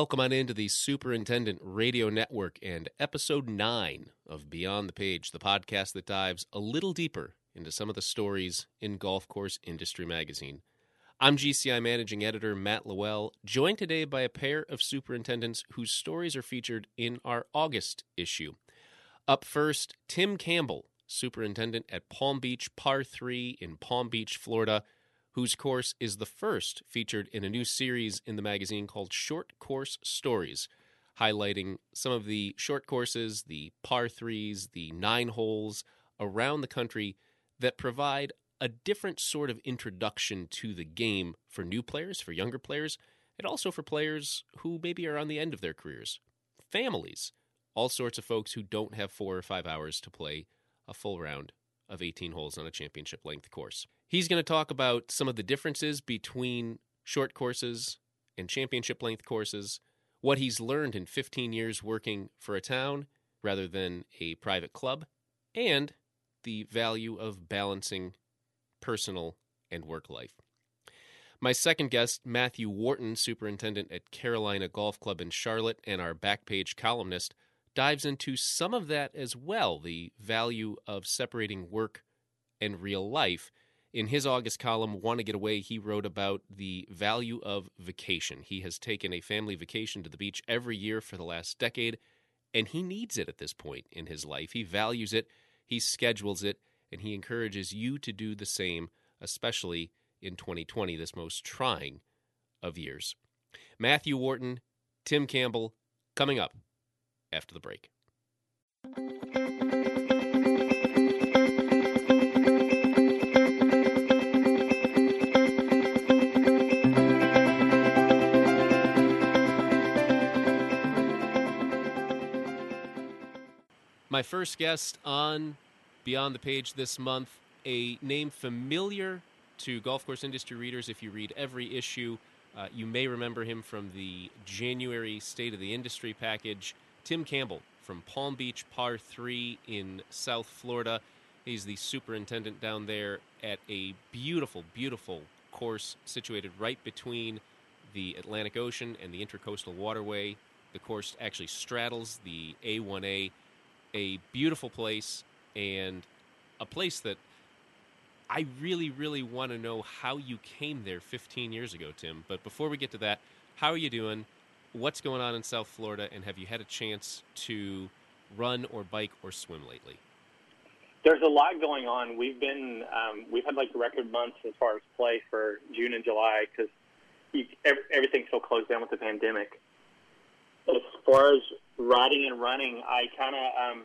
Welcome on into the Superintendent Radio Network and episode 9 of Beyond the Page, the podcast that dives a little deeper into some of the stories in Golf Course Industry Magazine. I'm GCI Managing Editor Matt LaWell, joined today by a pair of superintendents whose stories are featured in our August issue. Up first, Tim Campbell, superintendent at Palm Beach Par 3 in Palm Beach, Florida whose course is the first featured in a new series in the magazine called Short Course Stories, highlighting some of the short courses, the par threes, the nine holes around the country that provide a different sort of introduction to the game for new players, for younger players, and also for players who maybe are on the end of their careers, families, all sorts of folks who don't have four or five hours to play a full round of 18 holes on a championship length course. He's going to talk about some of the differences between short courses and championship length courses, what he's learned in 15 years working for a town rather than a private club, and the value of balancing personal and work life. My second guest, Matthew Wharton, superintendent at Carolina Golf Club in Charlotte and our backpage columnist, dives into some of that as well the value of separating work and real life. In his August column, Want to Get Away, he wrote about the value of vacation. He has taken a family vacation to the beach every year for the last decade, and he needs it at this point in his life. He values it, he schedules it, and he encourages you to do the same, especially in 2020, this most trying of years. Matthew Wharton, Tim Campbell, coming up after the break. My first guest on Beyond the Page this month, a name familiar to golf course industry readers if you read every issue. Uh, you may remember him from the January State of the Industry package. Tim Campbell from Palm Beach Par 3 in South Florida. He's the superintendent down there at a beautiful, beautiful course situated right between the Atlantic Ocean and the Intercoastal Waterway. The course actually straddles the A1A, a beautiful place and a place that I really, really want to know how you came there 15 years ago, Tim. But before we get to that, how are you doing? what's going on in South Florida, and have you had a chance to run or bike or swim lately? There's a lot going on. We've been um, we've had like record months as far as play for June and July because everything's so closed down with the pandemic. As far as riding and running, I kind of um,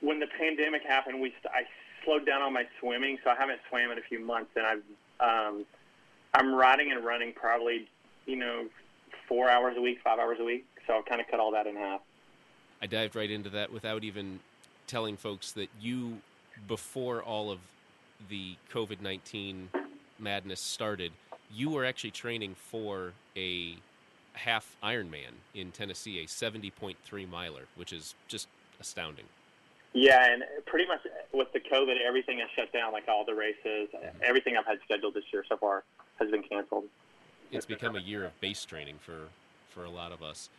when the pandemic happened, we I slowed down on my swimming, so I haven't swam in a few months, and I've um, I'm riding and running probably you know four hours a week, five hours a week. So I've kind of cut all that in half. I dived right into that without even telling folks that you, before all of the COVID 19 madness started, you were actually training for a half Ironman in Tennessee, a 70.3 miler, which is just astounding. Yeah, and pretty much with the COVID, everything has shut down, like all the races. Mm-hmm. Everything I've had scheduled this year so far has been canceled it's become a year of base training for for a lot of us.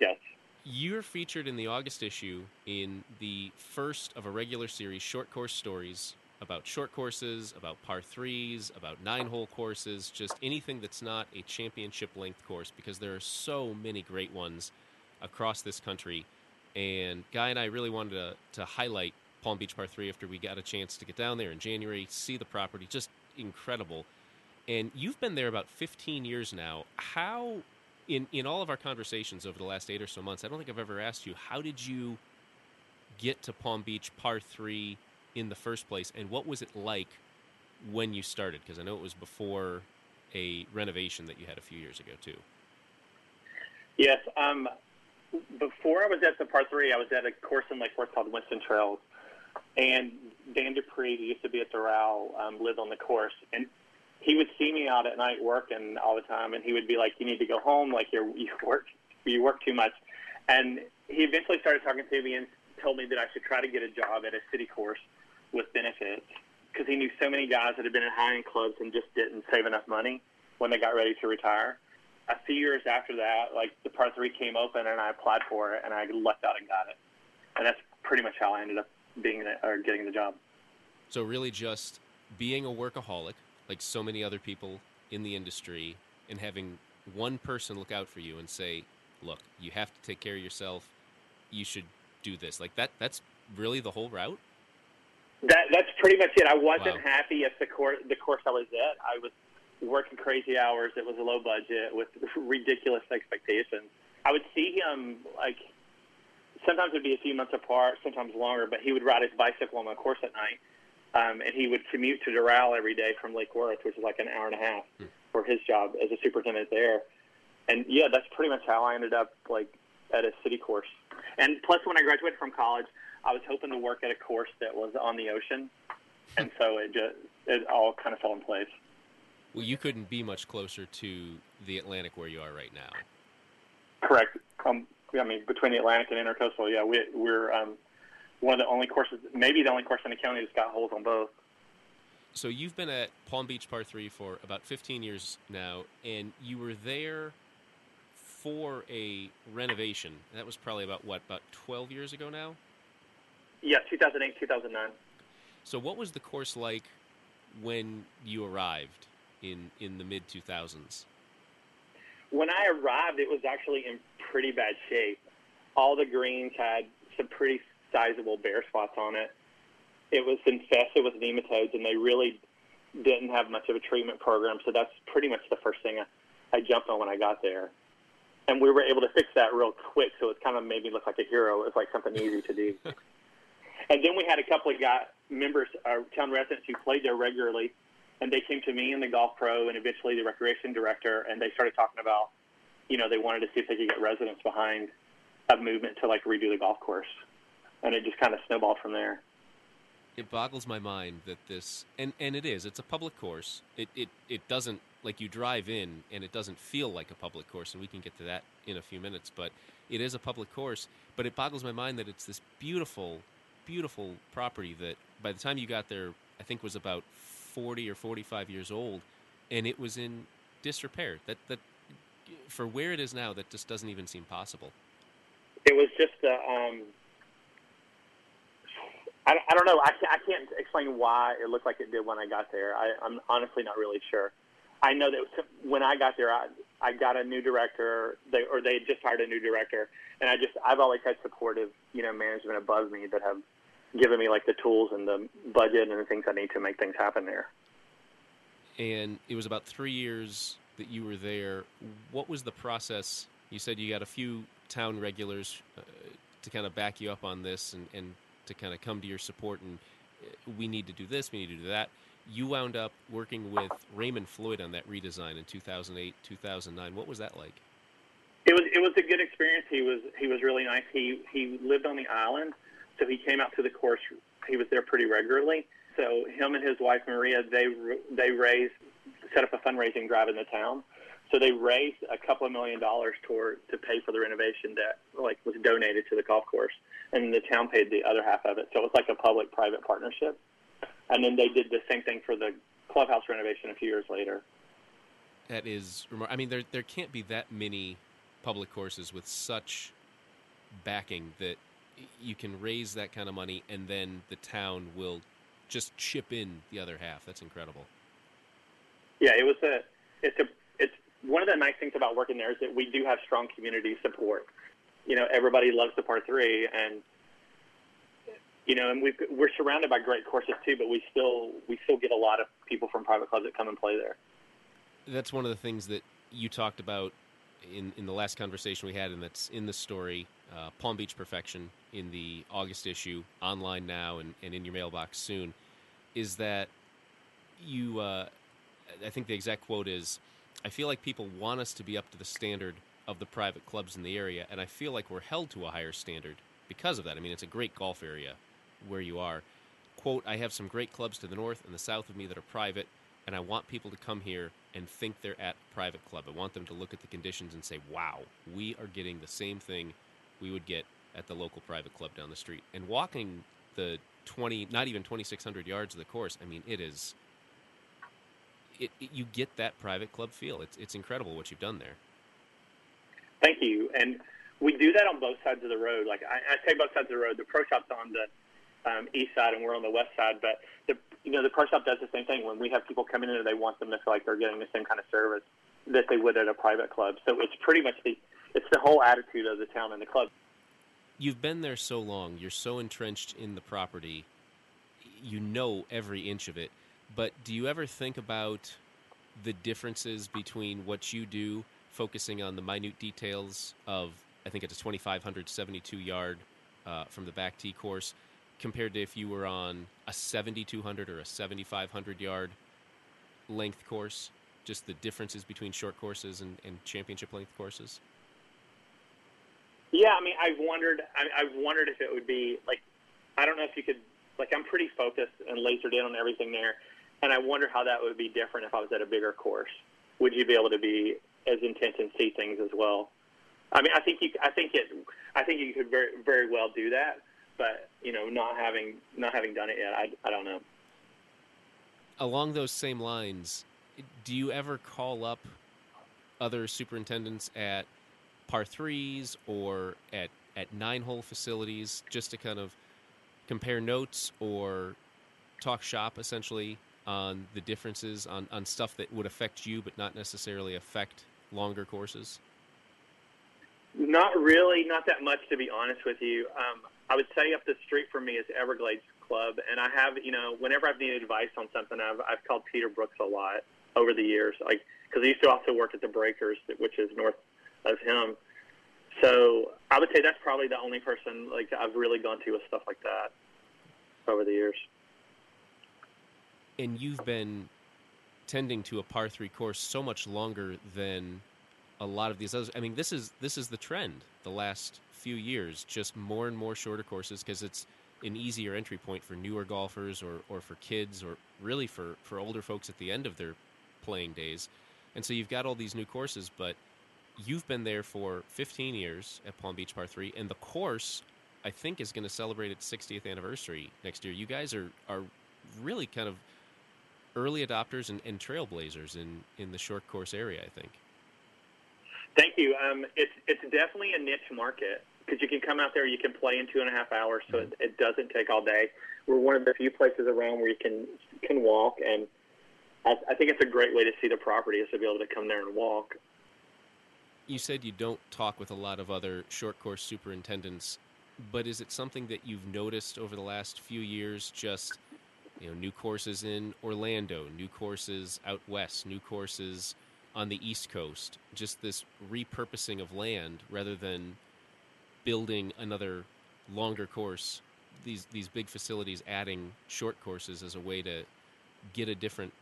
Yes. You're featured in the August issue in the first of a regular series, short course stories about short courses, about par threes, about nine hole courses, just anything that's not a championship length course because there are so many great ones across this country. And Guy and I really wanted to, to highlight Palm Beach Par 3 after we got a chance to get down there in January, see the property, just incredible and you've been there about 15 years now. How, in in all of our conversations over the last eight or so months, I don't think I've ever asked you how did you get to Palm Beach Par Three in the first place, and what was it like when you started? Because I know it was before a renovation that you had a few years ago too. Yes. Um, before I was at the Par Three, I was at a course in Lake Worth called Winston Trails, and Dan Dupree, who used to be at Doral, um, lived on the course, and he would see me out at night working all the time, and he would be like, "You need to go home. Like you you work you work too much." And he eventually started talking to me and told me that I should try to get a job at a city course with benefits because he knew so many guys that had been in high end clubs and just didn't save enough money when they got ready to retire. a few years after that, like the par three came open, and I applied for it, and I lucked out and got it, and that's pretty much how I ended up being or getting the job. So really, just being a workaholic, like so many other people in the industry, and having one person look out for you and say, "Look, you have to take care of yourself. You should do this." Like that. That's really the whole route. That that's pretty much it. I wasn't Wow. happy at the course the course I was at. I was working crazy hours. It was a low budget with ridiculous expectations. I would see him like sometimes it'd be a few months apart, sometimes longer. But he would ride his bicycle on the course at night, um, and he would commute to Doral every day from Lake Worth, which is like an hour and a half for his job as a superintendent there. And yeah, that's pretty much how I ended up like at a city course. And plus, when I graduated from college, I was hoping to work at a course that was on the ocean, and so it just it all kind of fell in place. Well, you couldn't be much closer to the Atlantic where you are right now. Correct. Um, I mean, between the Atlantic and Intercoastal, yeah, we, we're um, one of the only courses, maybe the only course in the county that's got holes on both. So you've been at Palm Beach Par 3 for about 15 years now, and you were there for a renovation. That was probably about, what, about 12 years ago now? Yeah, 2008, 2009. So what was the course like when you arrived in, in the mid 2000s? When I arrived, it was actually in pretty bad shape. All the greens had some pretty sizable bare spots on it. It was infested with nematodes, and they really didn't have much of a treatment program. So that's pretty much the first thing I, I jumped on when I got there. And we were able to fix that real quick, so it kind of made me look like a hero. It was like something easy to do. and then we had a couple of guy, members, our town residents who played there regularly, and they came to me and the golf pro and eventually the recreation director, and they started talking about, you know, they wanted to see if they could get residents behind a movement to like redo the golf course, and it just kind of snowballed from there. It boggles my mind that this, and, and it is, it's a public course. It, it, it doesn't, like you drive in and it doesn't feel like a public course, and we can get to that in a few minutes, but it is a public course. But it boggles my mind that it's this beautiful, beautiful property that by the time you got there, I think was about 40 or 45 years old, and it was in disrepair. That, that, for where it is now, that just doesn't even seem possible. It was just um, I, I don't know. I can't, I can't explain why it looked like it did when I got there. I, I'm honestly not really sure. I know that when I got there, I, I got a new director, they, or they just hired a new director, and I just I've always had supportive, you know, management above me that have given me like the tools and the budget and the things I need to make things happen there. and it was about three years that you were there. What was the process? You said you got a few town regulars uh, to kind of back you up on this and, and to kind of come to your support, and uh, we need to do this, we need to do that. You wound up working with Raymond Floyd on that redesign in 2008, 2009. What was that like? It was it was a good experience. He was he was really nice. He he lived on the island, so he came out to the course. He was there pretty regularly. So him and his wife Maria they they raised set up a fundraising drive in the town. So they raised a couple of million dollars toward to pay for the renovation that like was donated to the golf course, and the town paid the other half of it. So it was like a public-private partnership. And then they did the same thing for the clubhouse renovation a few years later. That is, I mean, there there can't be that many public courses with such backing that you can raise that kind of money, and then the town will just chip in the other half. That's incredible. Yeah, it was a it's a it's one of the nice things about working there is that we do have strong community support. You know, everybody loves the par three, and you know, and we we're surrounded by great courses too. But we still we still get a lot of people from private clubs that come and play there. That's one of the things that you talked about in in the last conversation we had, and that's in the story. Uh, Palm Beach Perfection in the August issue, online now and, and in your mailbox soon, is that you. Uh, I think the exact quote is, "I feel like people want us to be up to the standard of the private clubs in the area, and I feel like we're held to a higher standard because of that. I mean, it's a great golf area where you are." Quote, I have some great clubs to the north and the south of me that are private, and I want people to come here and think they're at a private club. I want them to look at the conditions and say, wow, we are getting the same thing we would get at the local private club down the street. And walking the 20, not even 2,600 yards of the course, I mean, it is, it, it- you get that private club feel. It's, it's incredible what you've done there. Thank you. And we do that on both sides of the road. Like I, I say, both sides of the road. The pro shop's on the um, east side, and we're on the west side. But the you know the pro shop does the same thing. When we have people coming in, they want them to feel like they're getting the same kind of service that they would at a private club. So it's pretty much the it's the whole attitude of the town and the club. You've been there so long. You're so entrenched in the property. You know every inch of it. But do you ever think about the differences between what you do, focusing on the minute details of, I think it's a 2,572 yard uh, from the back tee course, compared to if you were on a 7,200 or a 7,500 yard length course? Just the differences between short courses and, and championship length courses? Yeah, I mean, I've wondered. I, I've wondered if it would be like, I don't know if you could. Like, I'm pretty focused and lasered in on everything there, and I wonder how that would be different if I was at a bigger course. Would you be able to be as intense and see things as well? I mean, I think you. I think it. I think you could very, very well do that, but you know, not having not having done it yet, I, I don't know. Along those same lines, do you ever call up other superintendents at par threes or at at nine hole facilities just to kind of compare notes or talk shop essentially on the differences on, on stuff that would affect you but not necessarily affect longer courses? Not really, not that much to be honest with you. Um, I would say up the street from me is Everglades Club, and I have, you know, whenever I've needed advice on something, I've I've called Peter Brooks a lot over the years, like because he used to also work at the Breakers, which is north of him. So I would say that's probably the only person like I've really gone to with stuff like that over the years. And you've been tending to a par three course so much longer than a lot of these others. I mean, this is this is the trend the last few years. Just more and more shorter courses because it's an easier entry point for newer golfers or, or for kids or really for, for older folks at the end of their playing days. And so you've got all these new courses, but you've been there for 15 years at Palm Beach Par 3, and the course, I think, is going to celebrate its 60th anniversary next year. You guys are, are really kind of early adopters and, and trailblazers in, in the short course area, I think. Thank you. Um, it's, it's definitely a niche market because you can come out there, you can play in two and a half hours, so it, it doesn't take all day. We're one of the few places around where you can can walk, and I, I think it's a great way to see the property is to be able to come there and walk you said you don't talk with a lot of other short course superintendents, but is it something that you've noticed over the last few years? Just you know, new courses in Orlando, new courses out west, new courses on the East Coast. Just this repurposing of land rather than building another longer course. These these big facilities adding short courses as a way to get a different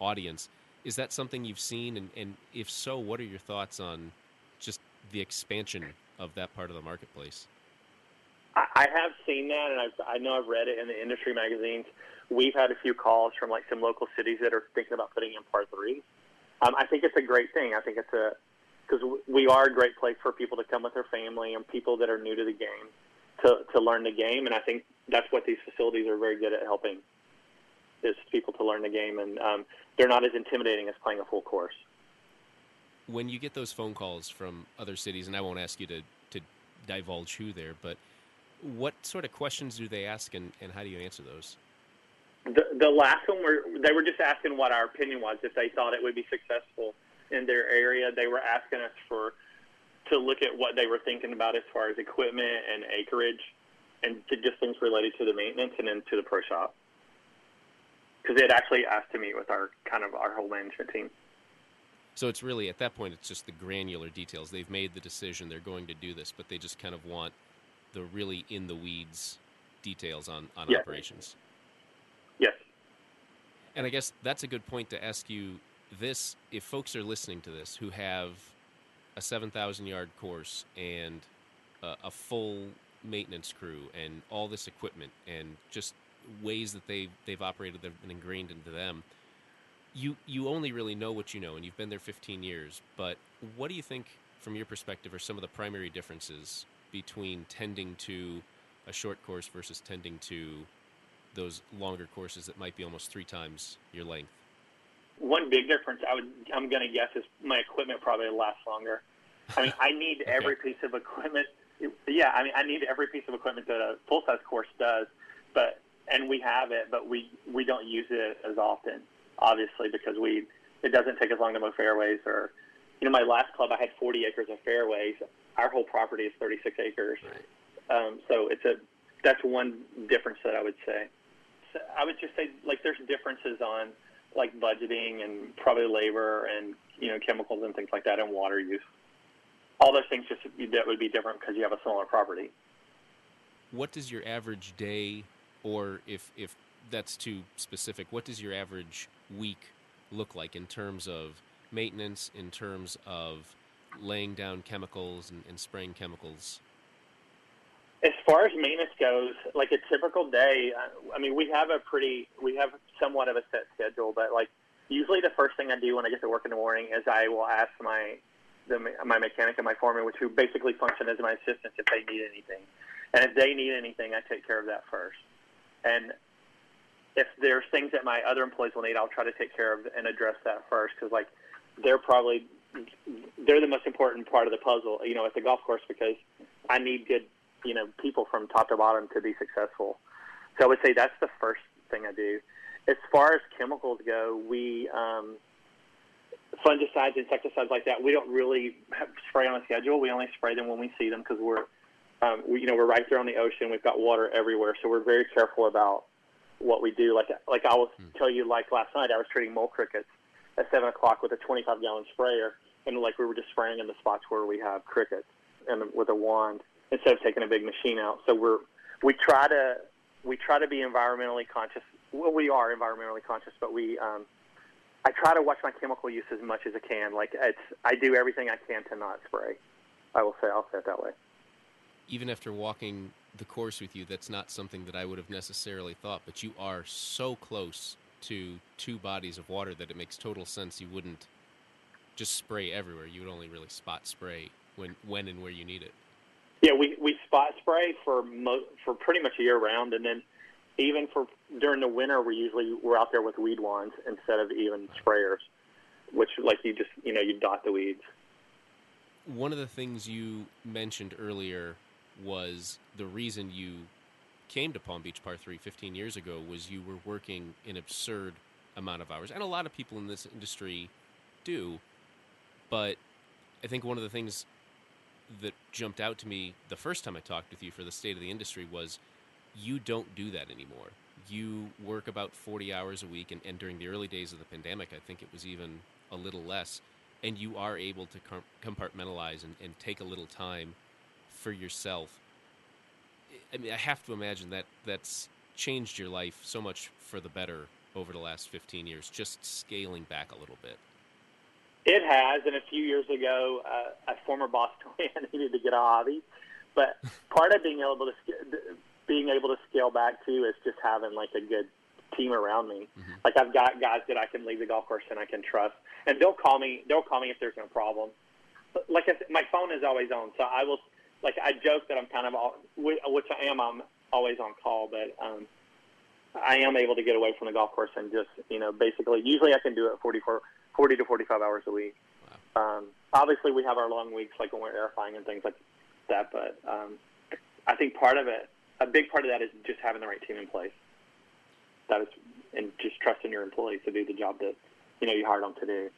audience. Is that something you've seen? And, and if so, what are your thoughts on just the expansion of that part of the marketplace? I have seen that, and I've, I know I've read it in the industry magazines. We've had a few calls from like some local cities that are thinking about putting in par three. Um, I think it's a great thing. I think it's a because we are a great place for people to come with their family and people that are new to the game to to learn the game. And I think that's what these facilities are very good at helping is people to learn the game, and um, they're not as intimidating as playing a full course. When you get those phone calls from other cities, and I won't ask you to, to divulge who there, but what sort of questions do they ask, and, and how do you answer those? The, the last one were they were just asking what our opinion was if they thought it would be successful in their area. They were asking us for to look at what they were thinking about as far as equipment and acreage, and to just things related to the maintenance and then to the pro shop because they had actually asked to meet with our kind of our whole management team. So it's really at that point it's just the granular details. They've made the decision they're going to do this, but they just kind of want the really in the weeds details on on yes. operations. Yes. And I guess that's a good point to ask you this if folks are listening to this who have a 7,000 yard course and a, a full maintenance crew and all this equipment and just ways that they they've operated that have been ingrained into them. You you only really know what you know, and you've been there 15 years. But what do you think, from your perspective, are some of the primary differences between tending to a short course versus tending to those longer courses that might be almost three times your length? One big difference I would I'm going to guess is my equipment probably lasts longer. I mean, I need Okay. every piece of equipment. Yeah, I mean, I need every piece of equipment that a full size course does, but and we have it, but we we don't use it as often, obviously, because we it doesn't take as long to mow fairways or, you know, my last club I had 40 acres of fairways. Our whole property is 36 acres, Right. um, so it's a that's one difference that I would say. So I would just say like there's differences on like budgeting and probably labor and you know chemicals and things like that and water use. All those things just that would be different because you have a smaller property. What does your average day, or if if that's too specific, what does your average week look like in terms of maintenance, in terms of laying down chemicals and, and spraying chemicals? As far as maintenance goes, like a typical day, uh, I mean, we have a pretty, we have somewhat of a set schedule, but like usually the first thing I do when I get to work in the morning is I will ask my the, my mechanic and my foreman, which who basically function as my assistants, if they need anything. And if they need anything, I take care of that first. And if there's things that my other employees will need, I'll try to take care of and address that first because like they're probably they're the most important part of the puzzle, you know, at the golf course because I need good, you know, people from top to bottom to be successful. So I would say that's the first thing I do. As far as chemicals go, we um, fungicides, insecticides like that. We don't really spray on a schedule. We only spray them when we see them because we're, um, we, you know, we're right there on the ocean. We've got water everywhere, so we're very careful about what we do. Like, like I will tell you, like last night, I was treating mole crickets at seven o'clock with a 25 gallon sprayer, and like we were just spraying in the spots where we have crickets and with a wand instead of taking a big machine out. So we're we try to we try to be environmentally conscious. Well, we are environmentally conscious, but we um, I try to watch my chemical use as much as I can. Like it's I do everything I can to not spray. I will say I'll say it that way. Even after walking the course with you, that's not something that I would have necessarily thought, but you are so close to two bodies of water that it makes total sense you wouldn't just spray everywhere. You would only really spot spray when when and where you need it. Yeah, we we spot spray for mo- for pretty much a year round, and then even for during the winter, we usually we're out there with weed wands instead of even sprayers, which like you just you know you dot the weeds. One of the things you mentioned earlier was the reason you came to Palm Beach Par 3 15 years ago was you were working an absurd amount of hours. And a lot of people in this industry do. But I think one of the things that jumped out to me the first time I talked with you for the state of the industry was you don't do that anymore. You work about 40 hours a week, and, and during the early days of the pandemic, I think it was even a little less. And you are able to compartmentalize and, and take a little time for yourself. I mean, I have to imagine that that's changed your life so much for the better over the last 15 years, just scaling back a little bit. It has, and a few years ago, uh, a former boss told me I needed to get a hobby. But part of being able to being able to scale back too is just having like a good team around me. Mhm. Like I've got guys that I can leave the golf course and I can trust, and they'll call me. They'll call me if there's no problem. But like I said, my phone is always on, so I will. Like I joke that I'm kind of all, which I am. I'm always on call, but um, I am able to get away from the golf course and just you know basically. Usually I can do it 44, 40 to 45 hours a week. Um, obviously, we have our long weeks, like when we're aerifying and things like that. But um, I think part of it, a big part of that, is just having the right team in place. That is, and just trusting your employees to do the job that you know you hired them to do.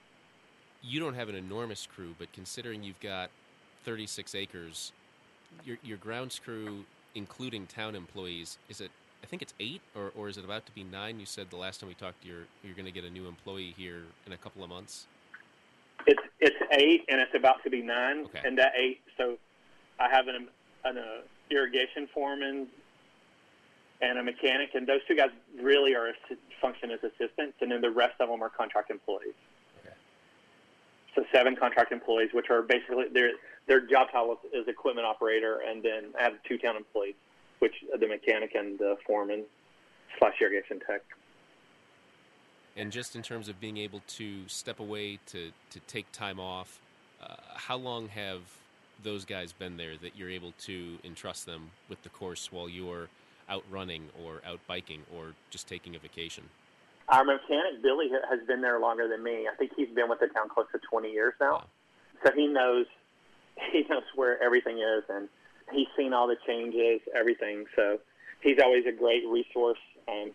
You don't have an enormous crew, but considering you've got 36 acres, your, your grounds crew, including town employees, is it? I think it's eight, or, or is it about to be nine? You said the last time we talked, you're you're going to get a new employee here in a couple of months. It's it's eight, and it's about to be nine. Okay. And that eight, so I have an an uh, irrigation foreman and a mechanic, and those two guys really are function as assistants, and then the rest of them are contract employees. So seven contract employees, which are basically their their job title is, equipment operator, and then I have two town employees, which are the mechanic and the foreman slash irrigation tech. And just in terms of being able to step away to, to take time off, uh, how long have those guys been there that you're able to entrust them with the course while you're out running or out biking or just taking a vacation? Our mechanic Billy has been there longer than me. I think he's been with the town close to 20 years now. Wow. So he knows he knows where everything is, and he's seen all the changes, everything. So he's always a great resource. and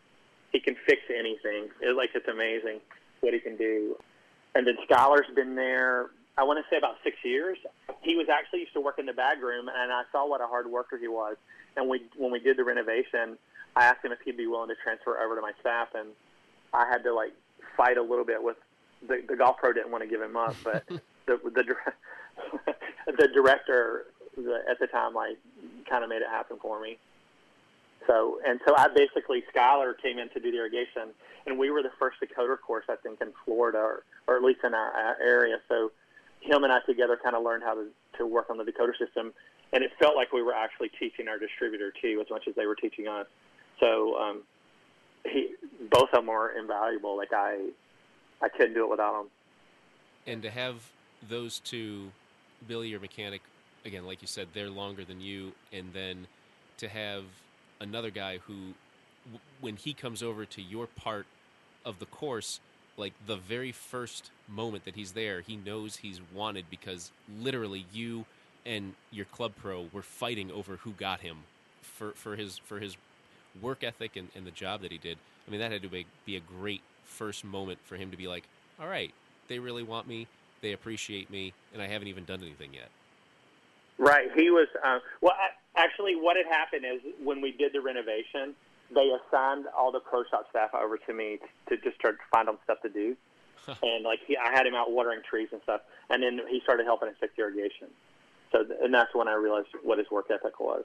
he can fix anything. It, like it's amazing what he can do. And then Skylar's been there. I want to say about six years. He was actually used to work in the bag room, and I saw what a hard worker he was. And we, when we did the renovation, I asked him if he'd be willing to transfer over to my staff, and I had to like fight a little bit with the, the golf pro didn't want to give him up, but the the the director the, at the time like kind of made it happen for me. So and so I basically Skylar came in to do the irrigation, and we were the first decoder course I think in Florida, or, or at least in our, our area. So him and I together kind of learned how to to work on the decoder system, and it felt like we were actually teaching our distributor too, as much as they were teaching us. So um, he, both of them are invaluable. Like I, I couldn't do it without them. And to have those two, Billy, your mechanic, again, like you said, they're longer than you, and then to have another guy who, when he comes over to your part of the course, like the very first moment that he's there, he knows he's wanted because literally you and your club pro were fighting over who got him for, for his for his work ethic and, and the job that he did. I mean, that had to be, be a great first moment for him to be like, all right, they really want me, they appreciate me, and I haven't even done anything yet. Right. He was, uh, well, actually, what had happened is when we did the renovation, they assigned all the pro shop staff over to me to just start to find them stuff to do. and like he, I had him out watering trees and stuff, and then he started helping us fix irrigation. So, and that's when I realized what his work ethic was.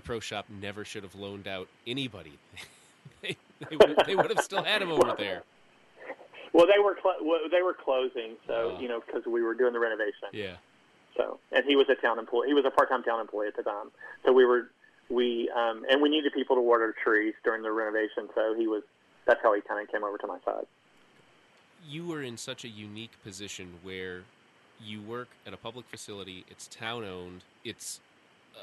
The pro shop never should have loaned out anybody. they, they, would, they would have still had him over there. Well, they were cl- well, they were closing, so uh, you know because we were doing the renovation. Yeah. So, and he was a town employee. He was a part-time town employee at the time. So we were we um, and we needed people to water trees during the renovation. So he was. That's how he kind of came over to my side. You were in such a unique position where you work at a public facility. It's town owned. It's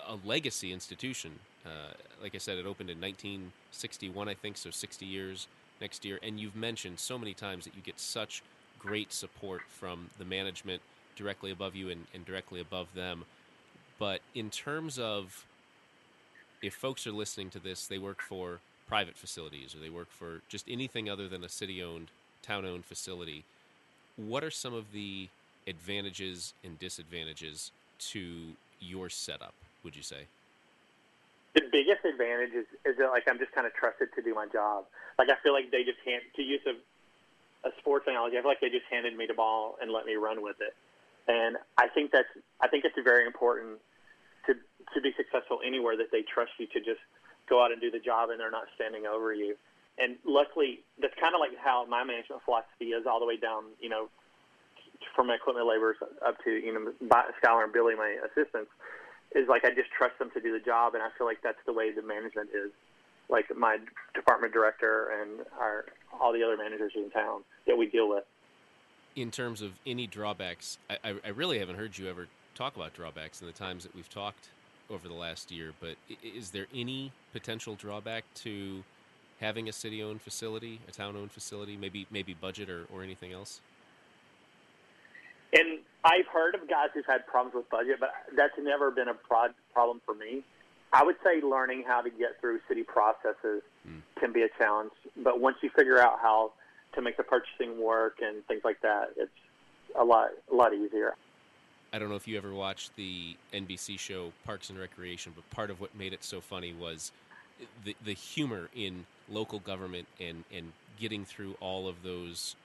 a legacy institution. Uh, like I said, it opened in 1961, I think, so 60 years next year. And you've mentioned so many times that you get such great support from the management directly above you and, and directly above them. But in terms of if folks are listening to this, they work for private facilities or they work for just anything other than a city owned, town owned facility, what are some of the advantages and disadvantages to your setup? Would you say? The biggest advantage is, is that like I'm just kind of trusted to do my job. Like I feel like they just hand to use a, a sports analogy. I feel like they just handed me the ball and let me run with it. And I think that's I think it's very important to to be successful anywhere that they trust you to just go out and do the job and they're not standing over you. And luckily, that's kind of like how my management philosophy is all the way down. You know, from my equipment laborers up to you know Skylar and Billy, my assistants is like I just trust them to do the job, and I feel like that's the way the management is. Like my department director and our all the other managers in town that we deal with. In terms of any drawbacks, I, I really haven't heard you ever talk about drawbacks in the times that we've talked over the last year. But is there any potential drawback to having a city-owned facility, a town-owned facility, maybe maybe budget or, or anything else? And I've heard of guys who've had problems with budget, but that's never been a prod problem for me. I would say learning how to get through city processes mm. can be a challenge, but once you figure out how to make the purchasing work and things like that, it's a lot a lot easier. I don't know if you ever watched the NBC show Parks and Recreation, but part of what made it so funny was the the humor in local government and and getting through all of those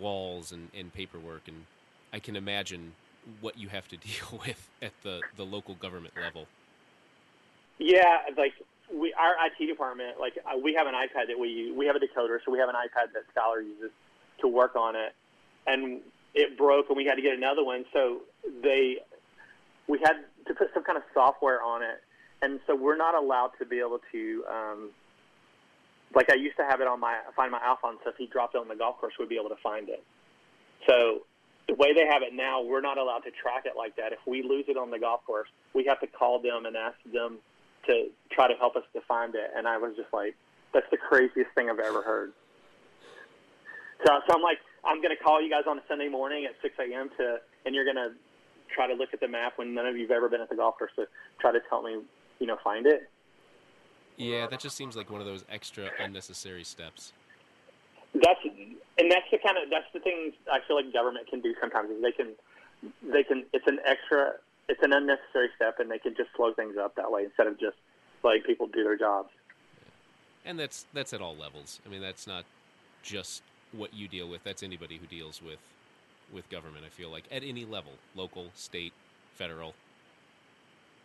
walls and, and paperwork and I can imagine what you have to deal with at the, the local government level. Yeah, like we our IT department, like uh, we have an iPad that we. We have a decoder, so we have an iPad that Skylar uses to work on it, and it broke, and we had to get another one. So they we had to put some kind of software on it, and so we're not allowed to be able to. Um, like I used to have it on my find my iPhone, so if he dropped it on the golf course, we'd be able to find it. So the way they have it now, we're not allowed to track it like that. If we lose it on the golf course, we have to call them and ask them to try to help us to find it. And I was just like, that's the craziest thing I've ever heard. So, so I'm like, I'm going to call you guys on a Sunday morning at 6 a.m. to, and you're going to try to look at the map when none of you've ever been at the golf course to try to tell me, you know, find it. Yeah, that just seems like one of those extra unnecessary steps. That's and that's the kind of that's the thing I feel like government can do sometimes is they can they can it's an extra it's an unnecessary step and they can just slow things up that way instead of just letting people do their jobs. And that's that's at all levels. I mean, that's not just what you deal with. That's anybody who deals with with government. I feel like at any level, local, state, federal.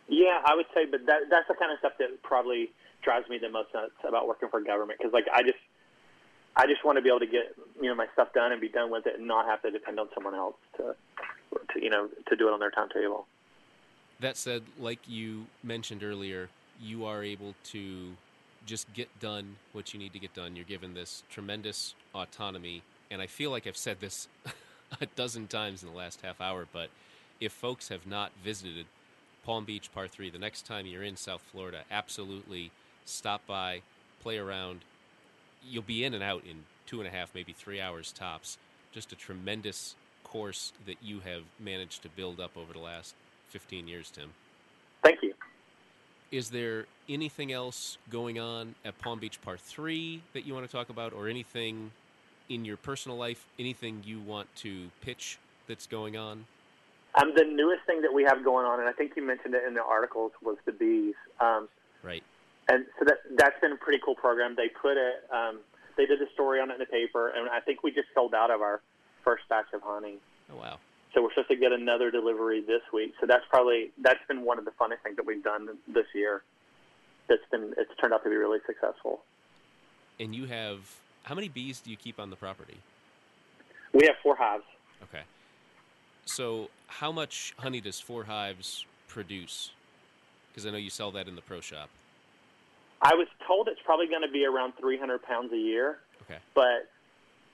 Yeah, I would say, but that that's the kind of stuff that probably drives me the most nuts about working for government because, like, I just I just want to be able to get you know my stuff done and be done with it and not have to depend on someone else to, to you know to do it on their timetable. That said, like you mentioned earlier, you are able to just get done what you need to get done. You're given this tremendous autonomy, and I feel like I've said this a dozen times in the last half hour, but if folks have not visited Palm Beach Par 3, the next time you're in South Florida, absolutely stop by, play around. You'll be in and out in two and a half, maybe three hours tops. Just a tremendous course that you have managed to build up over the last 15 years, Tim. Thank you. Is there anything else going on at Palm Beach Par 3 that you want to talk about, or anything in your personal life, anything you want to pitch that's going on? Um, the newest thing that we have going on, and I think you mentioned it in the articles, was the bees. Um, right. And so that that's been a pretty cool program. They put it, um, they did a story on it in the paper, and I think we just sold out of our first batch of honey. Oh wow! So we're supposed to get another delivery this week. So that's probably that's been one of the funnest things that we've done this year. That's been it's turned out to be really successful. And you have how many bees do you keep on the property? We have four hives. Okay. So how much honey does four hives produce? Because I know you sell that in the pro shop. I was told it's probably going to be around 300 pounds a year. Okay. But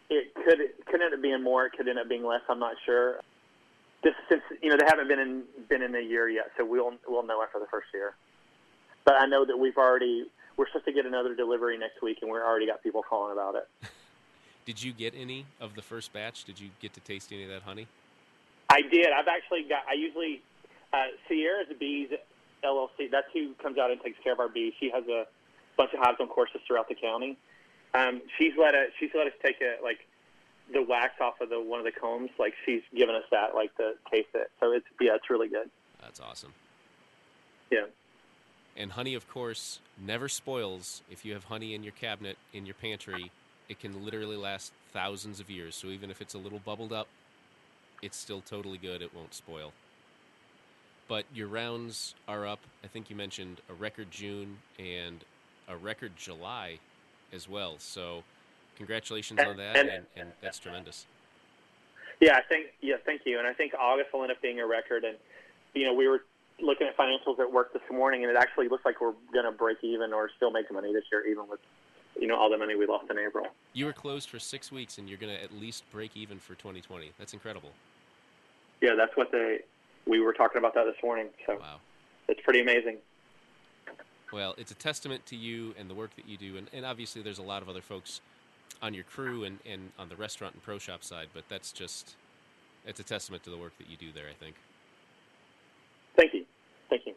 it could it could end up being more. It could end up being less. I'm not sure. Just since you know they haven't been in been in a year yet, so we'll we'll know after the first year. But I know that we've already we're supposed to get another delivery next week, and we've already got people calling about it. did you get any of the first batch? Did you get to taste any of that honey? I did. I've actually got. I usually uh, Sierra's Bees LLC. That's who comes out and takes care of our bees. She has a bunch of hives on courses throughout the county. Um, she's let a, she's let us take a like the wax off of the one of the combs. Like she's given us that like to taste it. So it's yeah, it's really good. That's awesome. Yeah. And honey, of course, never spoils. If you have honey in your cabinet, in your pantry, it can literally last thousands of years. So even if it's a little bubbled up, it's still totally good. It won't spoil. But your rounds are up. I think you mentioned a record June and a record July as well. So congratulations on that, and, and, and that's tremendous. Yeah, I think yeah, thank you. And I think August will end up being a record. And you know, we were looking at financials at work this morning, and it actually looks like we're going to break even or still make money this year, even with you know all the money we lost in April. You were closed for six weeks, and you're going to at least break even for 2020. That's incredible. Yeah, that's what they. We were talking about that this morning. So wow, it's pretty amazing. Well, it's a testament to you and the work that you do, and, and obviously there's a lot of other folks on your crew and, and on the restaurant and pro shop side, but that's just it's a testament to the work that you do there. I think. Thank you. Thank you.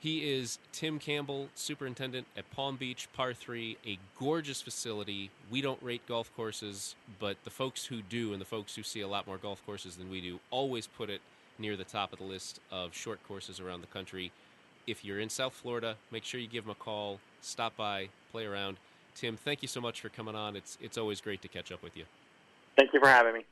He is Tim Campbell, superintendent at Palm Beach Par 3, a gorgeous facility. We don't rate golf courses, but the folks who do and the folks who see a lot more golf courses than we do always put it near the top of the list of short courses around the country. If you're in South Florida, make sure you give him a call, stop by, play around. Tim, thank you so much for coming on. It's it's always great to catch up with you. Thank you for having me.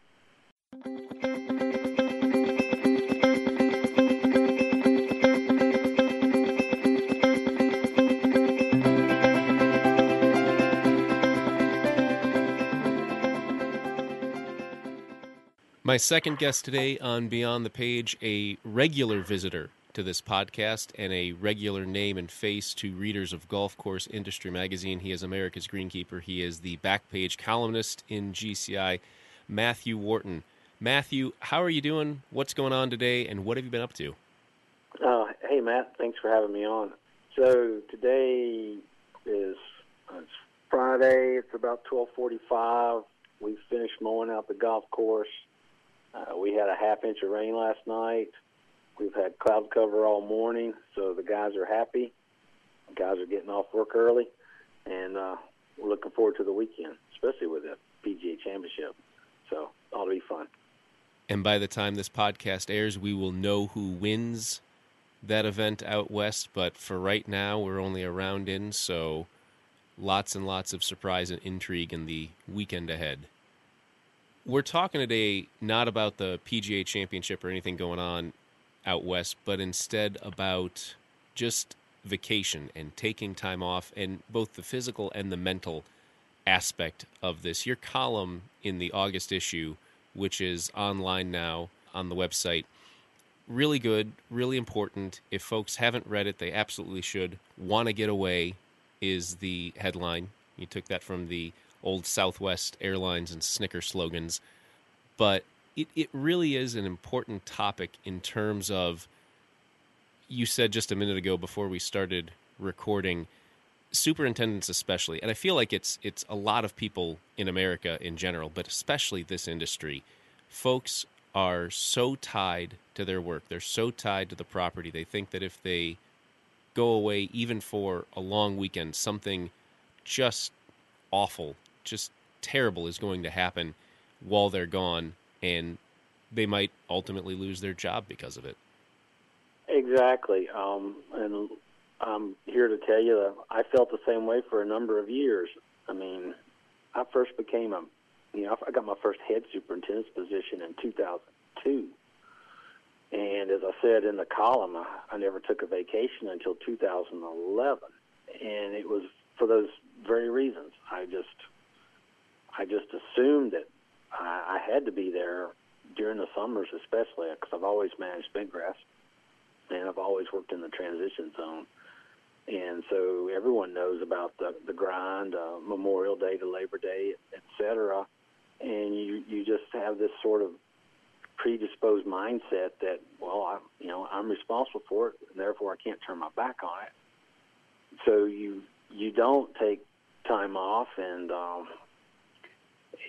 My second guest today on Beyond the Page, a regular visitor to this podcast and a regular name and face to readers of Golf Course Industry Magazine. He is America's Greenkeeper. He is the back page columnist in GCI, Matthew Wharton. Matthew, how are you doing? What's going on today, and what have you been up to? Uh, hey, Matt. Thanks for having me on. So today is uh, it's Friday. It's about twelve forty-five. We finished mowing out the golf course. Uh, we had a half inch of rain last night. We've had cloud cover all morning, so the guys are happy. The guys are getting off work early, and uh, we're looking forward to the weekend, especially with the PGA Championship. So ought to be fun. And by the time this podcast airs, we will know who wins that event out west. But for right now, we're only a round in, so lots and lots of surprise and intrigue in the weekend ahead. We're talking today not about the PGA Championship or anything going on out west, but instead about just vacation and taking time off and both the physical and the mental aspect of this. Your column in the August issue, which is online now on the website, really good, really important. If folks haven't read it, they absolutely should. Want to get away is the headline. You took that from the old Southwest Airlines and Snicker slogans. But it, it really is an important topic in terms of, you said just a minute ago before we started recording, superintendents especially, and I feel like it's it's a lot of people in America in general, but especially this industry, folks are so tied to their work. They're so tied to the property. They think that if they go away even for a long weekend, something just awful, just terrible is going to happen while they're gone, and they might ultimately lose their job because of it. Exactly. Um, and I'm here to tell you that I felt the same way for a number of years. I mean, I first became a, you know, I got my first head superintendent's position in 2002. And as I said in the column, I, I never took a vacation until 2011, and it was for those very reasons. I just, I just assumed that I, I had to be there during the summers, especially because I've always managed bent grass, and I've always worked in the transition zone. And so everyone knows about the the grind, uh, Memorial Day to Labor Day, et cetera. And you you just have this sort of predisposed mindset that well I you know I'm responsible for it and therefore I can't turn my back on it. So you you don't take time off and um,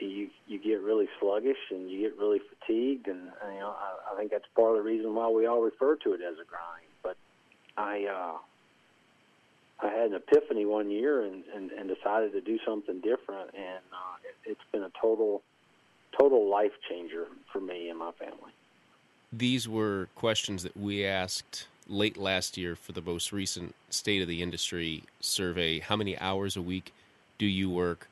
you you get really sluggish and you get really fatigued and you know I, I think that's part of the reason why we all refer to it as a grind. But I uh, I had an epiphany one year and, and, and decided to do something different and uh, it, it's been a total total life changer for me and my family. These were questions that we asked late last year for the most recent State of the Industry survey. How many hours a week do you work?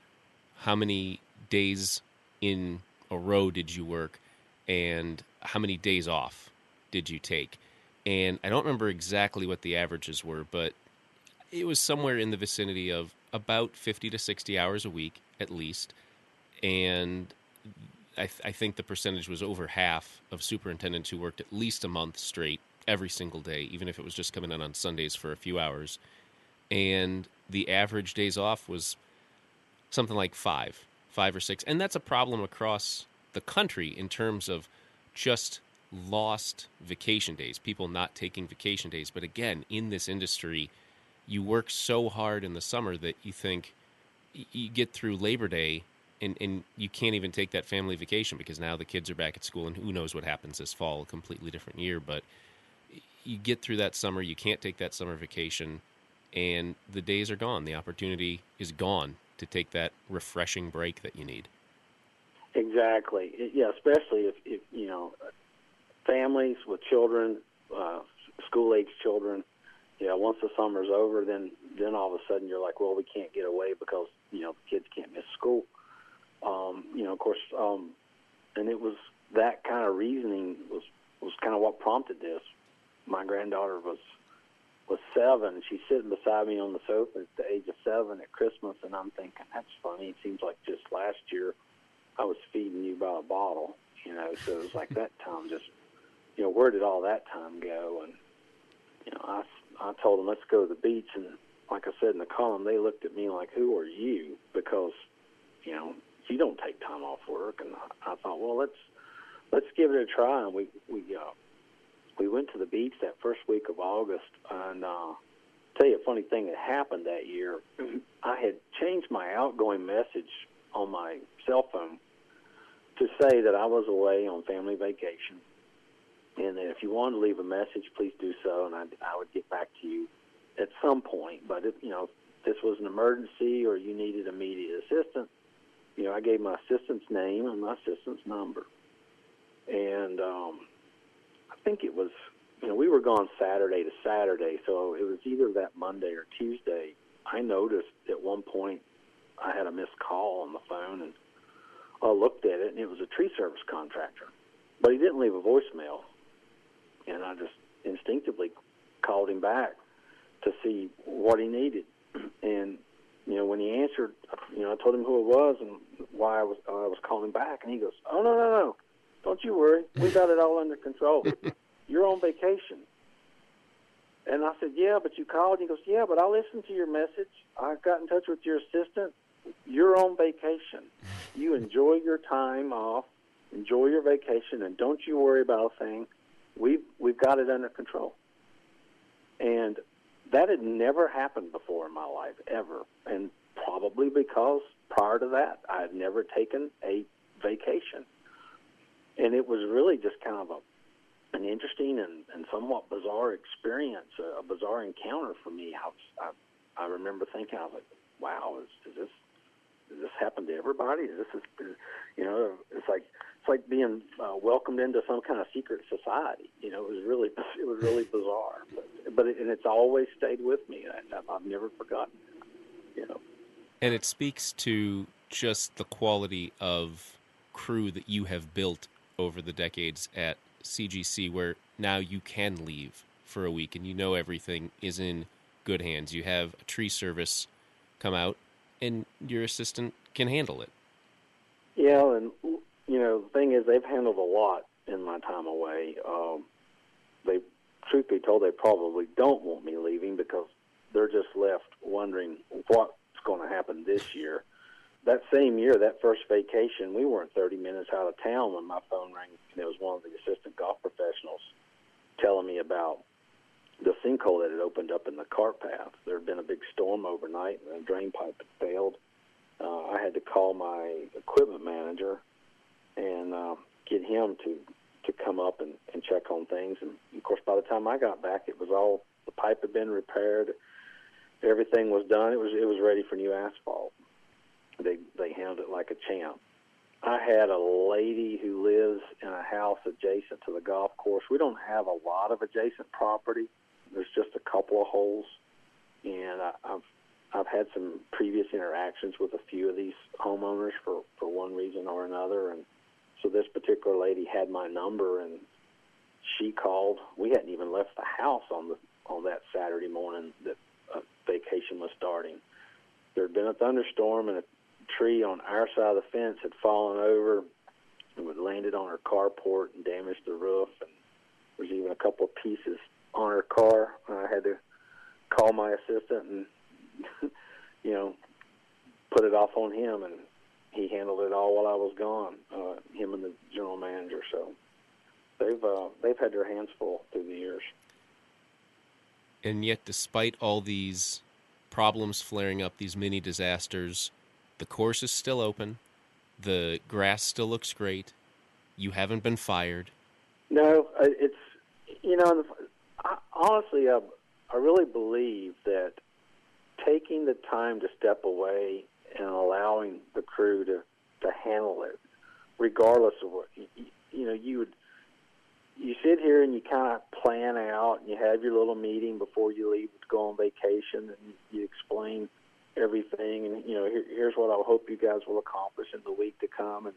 How many days in a row did you work? And how many days off did you take? And I don't remember exactly what the averages were, but it was somewhere in the vicinity of about 50 to 60 hours a week at least. And I, th- I, think the percentage was over half of superintendents who worked at least a month straight every single day, even if it was just coming in on Sundays for a few hours. And the average days off was something like five, five or six. And that's a problem across the country in terms of just lost vacation days, people not taking vacation days. But again, in this industry, you work so hard in the summer that you think you get through Labor Day and, and you can't even take that family vacation because now the kids are back at school and who knows what happens this fall, a completely different year. But you get through that summer, you can't take that summer vacation, and the days are gone. The opportunity is gone to take that refreshing break that you need. Exactly. Yeah, especially if, if you know families with children, uh, school age children. Yeah, once the summer's over, then then all of a sudden you're like, well, we can't get away because you know the kids can't miss school um, you know, of course, um, and it was that kind of reasoning was was kind of what prompted this. My granddaughter was was seven. She's sitting beside me on the sofa at the age of seven at Christmas, and I'm thinking that's funny. It seems like just last year I was feeding you by a bottle, you know. So it was like that time just, you know, where did all that time go? And you know, I I told them let's go to the beach, and like I said in the column, they looked at me like, who are you? Because you know you don't take time off work. And I, I thought, well, let's let's give it a try. And we we uh, we went to the beach that first week of August, and uh, tell you a funny thing that happened that year. I had changed my outgoing message on my cell phone to say that I was away on family vacation, and that if you wanted to leave a message, please do so, and I, I would get back to you at some point. But if you know if this was an emergency or you needed immediate assistance, you know I gave my assistant's name and my assistant's number, and um, think it was you know we were gone Saturday to Saturday, so it was either that Monday or Tuesday. I noticed at one point I had a missed call on the phone and I looked at it and it was a tree service contractor. But he didn't leave a voicemail. And I just instinctively called him back to see what he needed. And you know, when he answered, you know, I told him who it was and why I was I was calling back and he goes, "Oh no, no, no. Don't you worry. We got it all under control. You're on vacation." And I said, "Yeah, but you called." He goes, "Yeah, but I listened to your message. I got in touch with your assistant you're on vacation. You enjoy your time off, enjoy your vacation, and don't you worry about a thing. We've we've got it under control. And that had never happened before in my life ever, and probably because prior to that I had never taken a vacation, and it was really just kind of a an interesting and, and somewhat bizarre experience, a, a bizarre encounter for me. I, I I remember thinking, I was like, "Wow, is, is this does this happen to everybody? Is this is, you know, it's like it's like being uh, welcomed into some kind of secret society. You know, it was really it was really bizarre, but, but it, and it's always stayed with me. I, I've never forgotten. You know, and it speaks to just the quality of crew that you have built over the decades at CGC, where now you can leave for a week and you know everything is in good hands. You have a tree service come out and your assistant can handle it. Yeah, and you know the thing is, they've handled a lot in my time away. Um, they, truth be told, they probably don't want me leaving because they're just left wondering what's going to happen this year. That same year, that first vacation, we weren't 30 minutes out of town when my phone rang, and it was one of the assistant golf professionals telling me about the sinkhole that had opened up in the cart path. There had been a big storm overnight, and the drain pipe had failed. Uh, I had to call my equipment manager and uh, get him to to come up and, and check on things. And of course, by the time I got back, it was all the pipe had been repaired, everything was done. It was it was ready for new asphalt. They they handled it like a champ. I had a lady who lives in a house adjacent to the golf course. We don't have a lot of adjacent property, there's just a couple of holes, and I, I've I've had some previous interactions with a few of these homeowners for for one reason or another, and so this particular lady had my number, and she called. We hadn't even left the house on the on that Saturday morning that vacation was starting. There had been a thunderstorm, and a tree on our side of the fence had fallen over and had landed on her carport and damaged the roof, and there's even a couple of pieces on her car. I had to call my assistant and you know put it off on him, and he handled it all while I was gone. Uh, him and the general manager. So they've uh, they've had their hands full through the years. And yet, despite all these problems flaring up, these mini disasters, the course is still open. The grass still looks great. You haven't been fired. No, it's you know honestly, I, I really believe that taking the time to step away and allowing the crew to, to handle it, regardless of what you, you know, you would you sit here and you kind of plan out and you have your little meeting before you leave to go on vacation and you explain everything and you know here, here's what I hope you guys will accomplish in the week to come and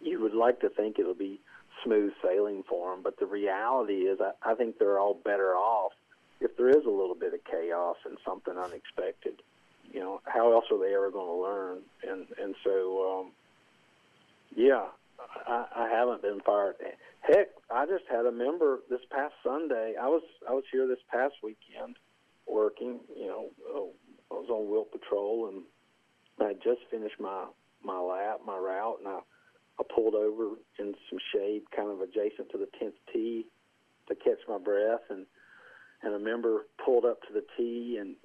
you would like to think it'll be smooth sailing for them. But the reality is, I, I think they're all better off if there is a little bit of chaos and something unexpected. You know, how else are they ever going to learn? And and so, um, yeah, I, I haven't been fired. Heck, I just had a member this past Sunday. I was I was here this past weekend working. You know, on Wilt and I just finished my my lap, my route, and I I pulled over in some shade, kind of adjacent to the tenth tee, to catch my breath, and and a member pulled up to the tee, and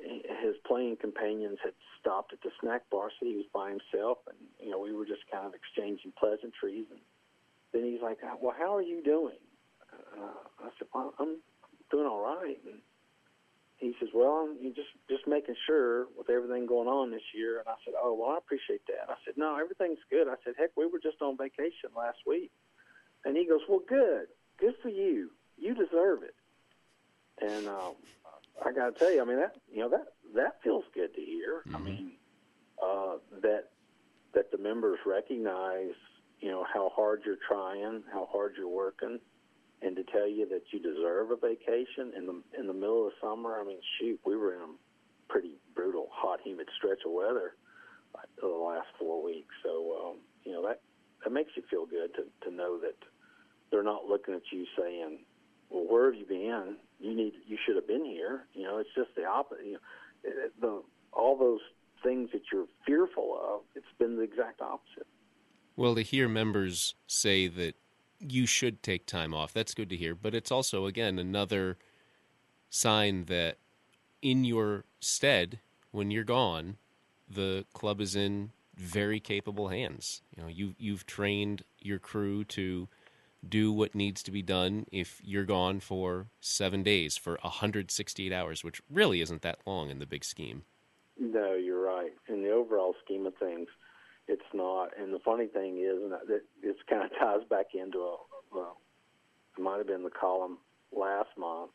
his playing companions had stopped at the snack bar, so he was by himself, and you know we were just kind of exchanging pleasantries, and then he's like, "Well, how are you doing?" Uh, I said, well, "I'm doing all right," and he says, "Well, I'm just just making sure with everything going on this year." And I said, "Oh, well, I appreciate that." I said, "No, everything's good." I said, "Heck, we were just on vacation last week," and he goes, "Well, good, good for you. You deserve it." And um, I got to tell you, I mean that you know that that feels good to hear. Mm-hmm. I mean uh, that that the members recognize you know how hard you're trying, how hard you're working, and to tell you that you deserve a vacation in the in the middle of the summer. I mean, shoot, we were in a pretty brutal, hot, humid stretch of weather the last four weeks. So um, you know that that makes you feel good to to know that they're not looking at you saying, "Well, where have you been? You need you should have been here." You know, it's just the opposite. You know, it, the all those things that you're fearful of, it's been the exact opposite. Well, to hear members say that you should take time off. That's good to hear. But it's also, again, another sign that in your stead, when you're gone, the club is in very capable hands. You know, you you've trained your crew to do what needs to be done if you're gone for seven days for 168 hours, which really isn't that long in the big scheme. No, you're right. In the overall scheme of things, it's not. And the funny thing is, and that it kind of ties back into a, well, it might have been the column last month.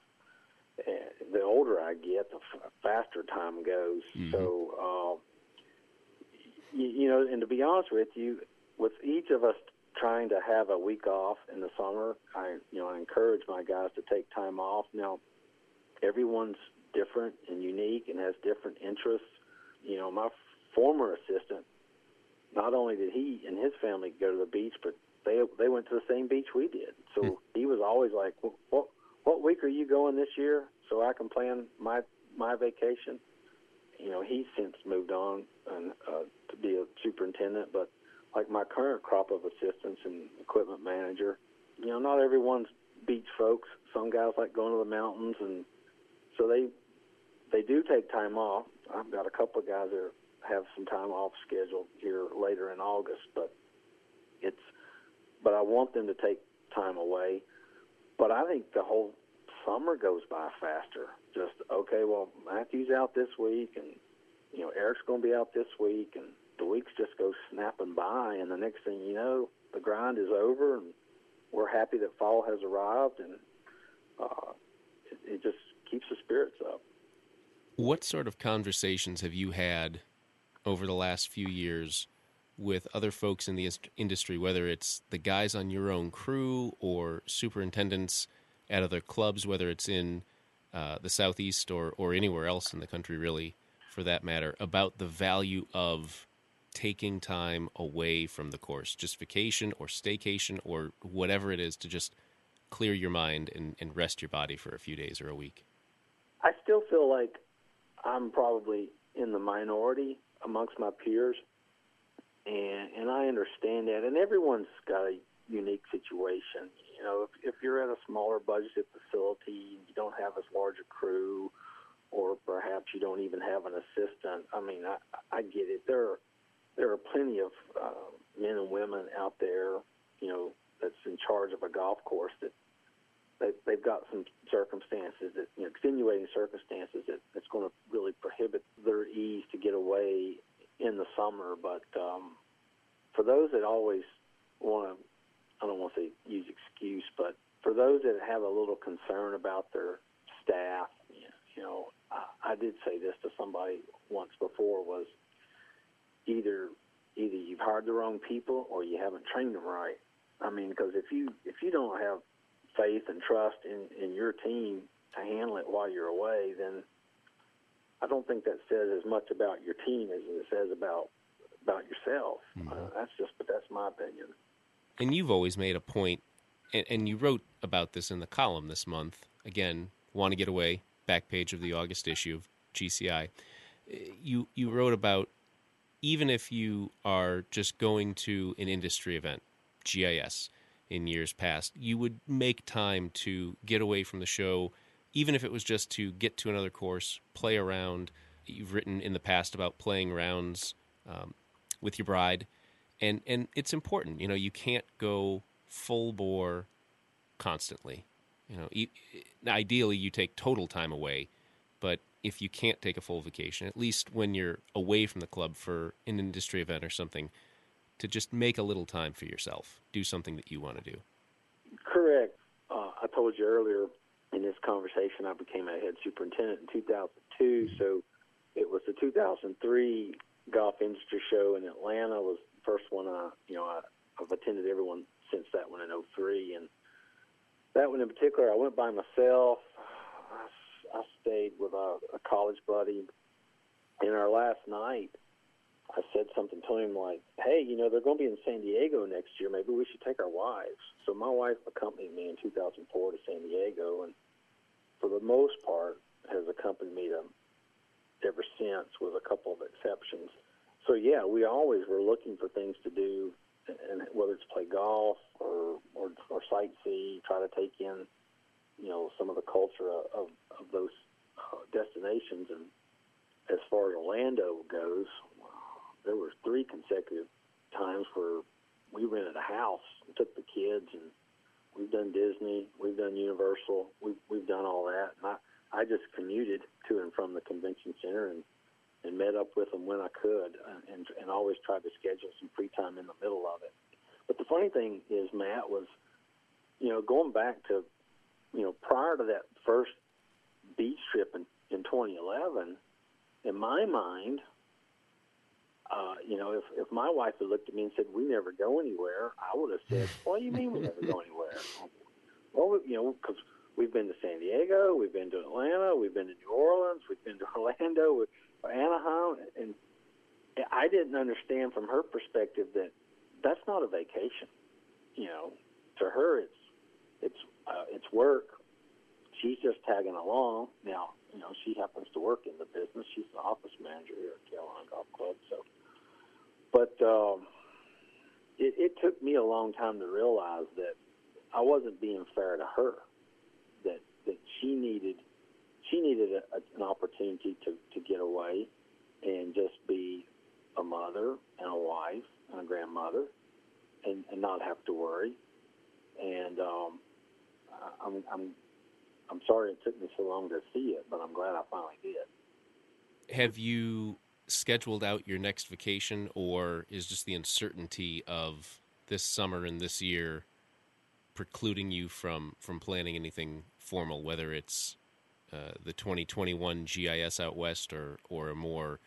And the older I get, the f- faster time goes. Mm-hmm. So, uh, you, you know, and to be honest with you, with each of us trying to have a week off in the summer, I, you know, I encourage my guys to take time off. Now, everyone's different and unique and has different interests. You know, my former assistant not only did he and his family go to the beach, but they they went to the same beach we did. So hmm. he was always like, well, "What what week are you going this year, so I can plan my my vacation?" You know, he's since moved on and uh, to be a superintendent, but like my current crop of assistants and equipment manager, you know, not everyone's beach folks. Some guys like going to the mountains, and so they they do take time off. I've got a couple of guys that are have some time off scheduled here later in August, but it's but I want them to take time away. But I think the whole summer goes by faster. Just okay, well Matthew's out this week, and you know Eric's going to be out this week, and the weeks just go snapping by, and the next thing you know, the grind is over, and we're happy that fall has arrived, and uh, it, it just keeps the spirits up. What sort of conversations have you had over the last few years with other folks in the industry, whether it's the guys on your own crew or superintendents at other clubs, whether it's in uh, the southeast or or anywhere else in the country, really, for that matter, about the value of taking time away from the course, just vacation or staycation or whatever it is, to just clear your mind and, and rest your body for a few days or a week. I still feel like I'm probably in the minority amongst my peers, and and I understand that. And everyone's got a unique situation. You know, if, if you're at a smaller budgeted facility, you don't have as large a crew, or perhaps you don't even have an assistant. I mean, I I get it. There are there are plenty of uh, men and women out there, you know, that's in charge of a golf course that they, they've got some circumstances that, you know, extenuating circumstances that that's going to really prohibit their ease to get away in the summer. But um, for those that always want to, I don't want to say use excuse, but for those that have a little concern about their staff, you know, I, I did say this to somebody once before was either either you've hired the wrong people or you haven't trained them right. I mean, because if you if you don't have faith and trust in, in your team to handle it while you're away, then I don't think that says as much about your team as it says about about yourself. Mm-hmm. Uh, that's just, but that's my opinion. And you've always made a point, and, and you wrote about this in the column this month. Again, want to get away. Back page of the August issue of GCI. You you wrote about even if you are just going to an industry event, GIS, in years past, you would make time to get away from the show even if it was just to get to another course, play around. You've written in the past about playing rounds um, with your bride, and and it's important. You know, you can't go full bore constantly. You know, ideally you take total time away, but if you can't take a full vacation, at least when you're away from the club for an industry event or something, to just make a little time for yourself, do something that you want to do. Correct. Uh, I told you earlier in this conversation, I became a head superintendent in 2002. So it was the 2003 golf industry show in Atlanta was the first one I, you know, I, I've attended everyone since that one in 03. And that one in particular, I went by myself. I, I stayed with a, a college buddy. In our last night, I said something to him like, "Hey, you know they're going to be in San Diego next year. Maybe we should take our wives." So my wife accompanied me in 2004 to San Diego, and for the most part has accompanied me to ever since, with a couple of exceptions. So yeah, we always were looking for things to do, and whether it's play golf or or, or sightsee, try to take in, you know, some of the culture of of those uh, destinations. And as far as Orlando goes, there were three consecutive times where we rented a house and took the kids and we've done Disney, we've done Universal, we've we've done all that. And I I just commuted to and from the convention center and and met up with them when I could and and always tried to schedule some free time in the middle of it. But the funny thing is, Matt was, you know, going back to, you know, prior to that first beach trip in in 2011, in my mind, uh, you know, if, if my wife had looked at me and said, we never go anywhere, I would have said, what do you mean we never go anywhere? Well, you know, because we've been to San Diego, we've been to Atlanta, we've been to New Orleans, we've been to Orlando, Anaheim, and I didn't understand from her perspective that that's not a vacation. You know, to her, it's it's uh, it's work. She's just tagging along. Now, you know, she happens to work in the business. She's the office manager here at Carolina Golf Club. So, but um, it, it took me a long time to realize that I wasn't being fair to her. That that she needed she needed a, a, an opportunity to to get away and just be a mother and a wife and a grandmother and, and not have to worry. And um, I'm, I'm I'm sorry it took me so long to see it, but I'm glad I finally did. Have you scheduled out your next vacation, or is just the uncertainty of this summer and this year precluding you from from planning anything formal, whether it's uh, the 2021 GIS out west or or a more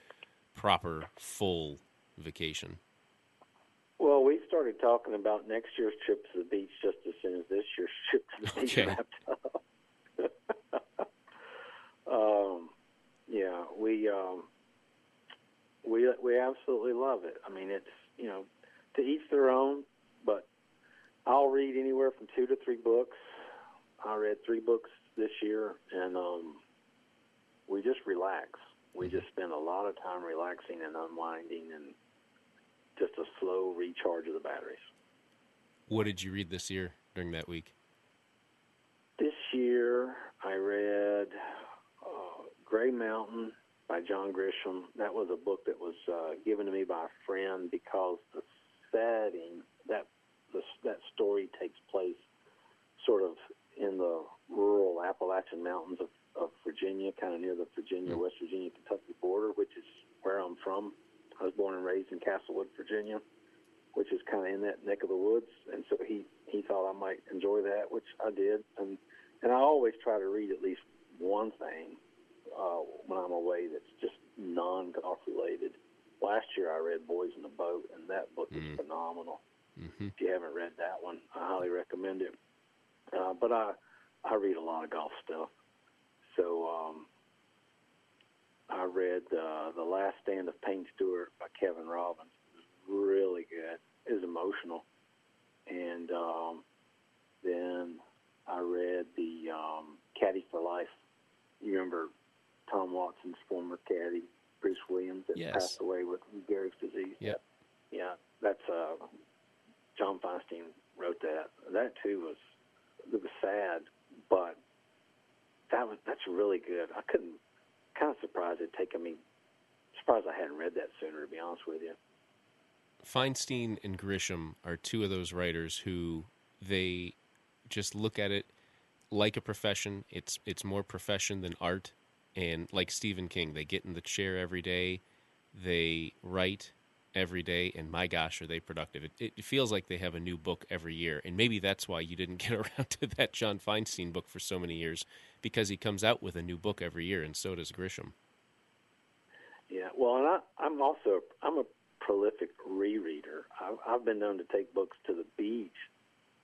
proper full vacation? Well, we started talking about next year's trip to the beach just as soon as this year's trip to the beach Okay. wrapped up. um, yeah, we um, we we absolutely love it. I mean, it's you know to each their own, but I'll read anywhere from two to three books. I read three books this year, and um, we just relax. We just spend a lot of time relaxing and unwinding, and just a slow recharge of the batteries. What did you read this year during that week? This year, I read uh, Gray Mountain by John Grisham. That was a book that was uh, given to me by a friend because the setting that the, that story takes place sort of in the rural Appalachian Mountains of, of Virginia, kind of near the Virginia, Mm. West Virginia, Kentucky border, which is where I'm from. I was born and raised in Castlewood, Virginia, which is kind of in that neck of the woods, and so he he thought I might enjoy that, which I did, and and I always try to read at least one thing uh, when I'm away that's just non golf related. Last year I read Boys in the Boat, and that book is Mm. phenomenal. Mm-hmm. If you haven't read that one, I highly recommend it. Uh, but I I read a lot of golf stuff, so um, I read uh, The Last Stand of Payne Stewart by Kevin Robbins. It was really good. It was emotional, and um, then I read the um, Caddy for Life. You remember Tom Watson's former caddy, Bruce Williams, that Yes. passed away with Gehrig's disease. Yep. Yeah, that's uh, John Feinstein wrote that. That too was it was sad, but that was that's really good. I couldn't kind of surprised it'd taken me. Surprised I hadn't read that sooner. To be honest with you. Feinstein and Grisham are two of those writers who they just look at it like a profession. It's it's more profession than art. And like Stephen King, they get in the chair every day, they write every day, and my gosh, are they productive! It, it feels like they have a new book every year, and maybe that's why you didn't get around to that John Feinstein book for so many years, because he comes out with a new book every year, and so does Grisham. Yeah, well, and I, I'm also I'm a prolific rereader. I've, I've been known to take books to the beach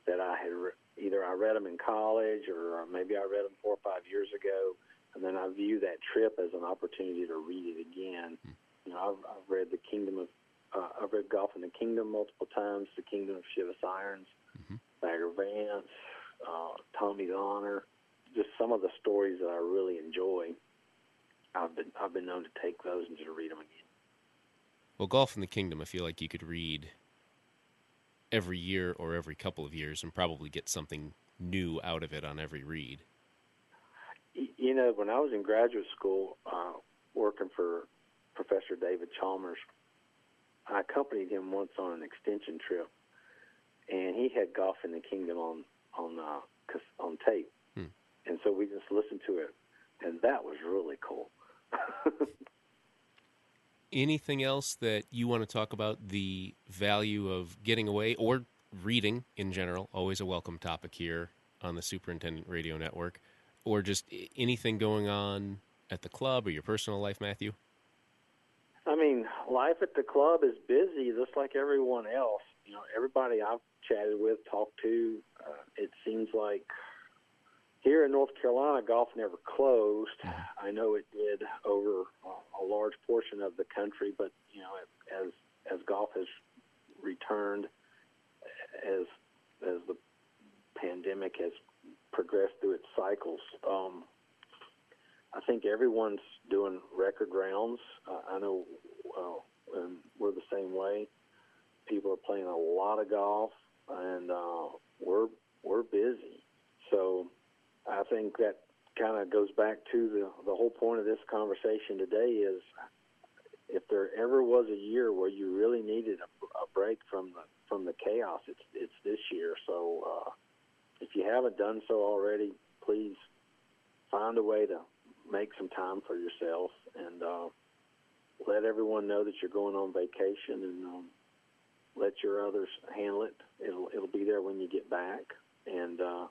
that I had re- either I read them in college or maybe I read them four or five years ago, and then I view that trip as an opportunity to read it again. Mm. You know, I've, I've read the Kingdom of uh, I've read Golf in the Kingdom multiple times, the Kingdom of Shivas Irons, mm-hmm. Bagger Vance, uh, Tommy's Honor, just some of the stories that I really enjoy. I've been I've been known to take those and just read them again. Well, Golf in the Kingdom, I feel like you could read every year or every couple of years and probably get something new out of it on every read. You know, when I was in graduate school uh, working for Professor David Chalmers, I accompanied him once on an extension trip, and he had Golf in the Kingdom on on uh, on tape, hmm. and so we just listened to it, and that was really cool. Anything else that you want to talk about the value of getting away or reading in general? Always a welcome topic here on the Superintendent Radio Network, or just anything going on at the club or your personal life, Matthew. I mean, life at the club is busy, just like everyone else. You know, everybody I've chatted with, talked to, uh, it seems like here in North Carolina, golf never closed. I know it did over a large portion of the country, but you know, as as golf has returned, as as the pandemic has progressed through its cycles, um, I think everyone's doing record rounds. Uh, I know uh, and we're the same way. People are playing a lot of golf, and uh, we're we're busy. So I think that kind of goes back to the the whole point of this conversation today is if there ever was a year where you really needed a, a break from the from the chaos, it's it's this year. So uh, if you haven't done so already, please find a way to make some time for yourself and uh, let everyone know that you're going on vacation and um, let your others handle it. It'll it'll be there when you get back, and uh,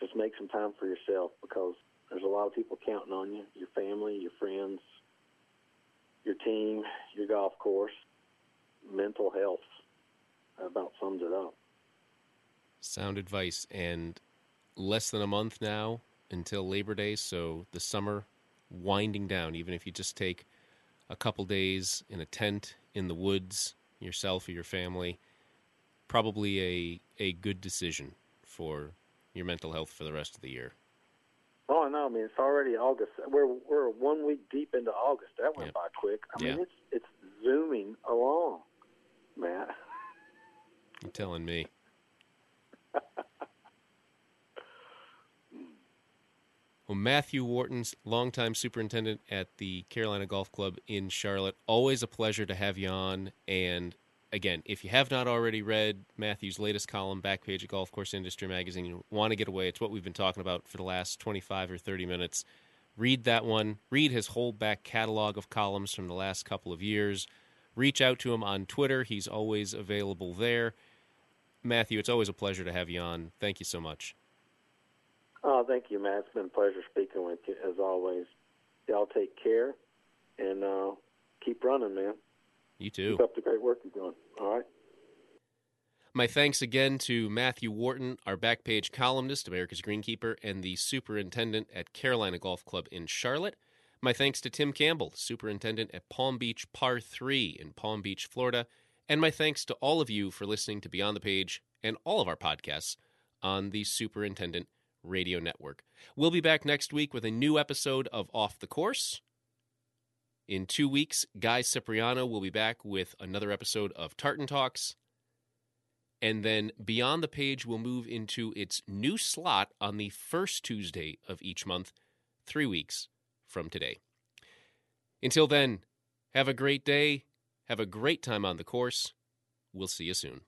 just make some time for yourself because there's a lot of people counting on you, your family, your friends, your team, your golf course. Mental health about sums it up. Sound advice, and less than a month now until Labor Day, so the summer winding down. Even if you just take a couple days in a tent in the woods, yourself or your family, probably a a good decision for your mental health for the rest of the year. Oh no! I mean, it's already August. We're we're one week deep into August. That went by quick. I mean, it's it's zooming along, Matt. You're telling me. Well, Matthew Wharton's longtime superintendent at the Carolina Golf Club in Charlotte. Always a pleasure to have you on. And again, if you have not already read Matthew's latest column, back page of Golf Course Industry Magazine, you want to get away, it's what we've been talking about for the last 25 or 30 minutes. Read that one. Read his whole back catalog of columns from the last couple of years. Reach out to him on Twitter. He's always available there. Matthew, it's always a pleasure to have you on. Thank you so much. Oh, thank you, Matt. It's been a pleasure speaking with you as always. Y'all take care and uh, keep running, man. You too. Keep up the great work you're doing. All right. My thanks again to Matthew Wharton, our back page columnist, America's Greenkeeper, and the superintendent at Carolina Golf Club in Charlotte. My thanks to Tim Campbell, superintendent at Palm Beach Par 3 in Palm Beach, Florida. And my thanks to all of you for listening to Beyond the Page and all of our podcasts on the Superintendent Radio Network. We'll be back next week with a new episode of Off the Course. In two weeks, Guy Cipriano will be back with another episode of Tartan Talks. And then Beyond the Page will move into its new slot on the first Tuesday of each month, three weeks from today. Until then, have a great day. Have a great time on the course. We'll see you soon.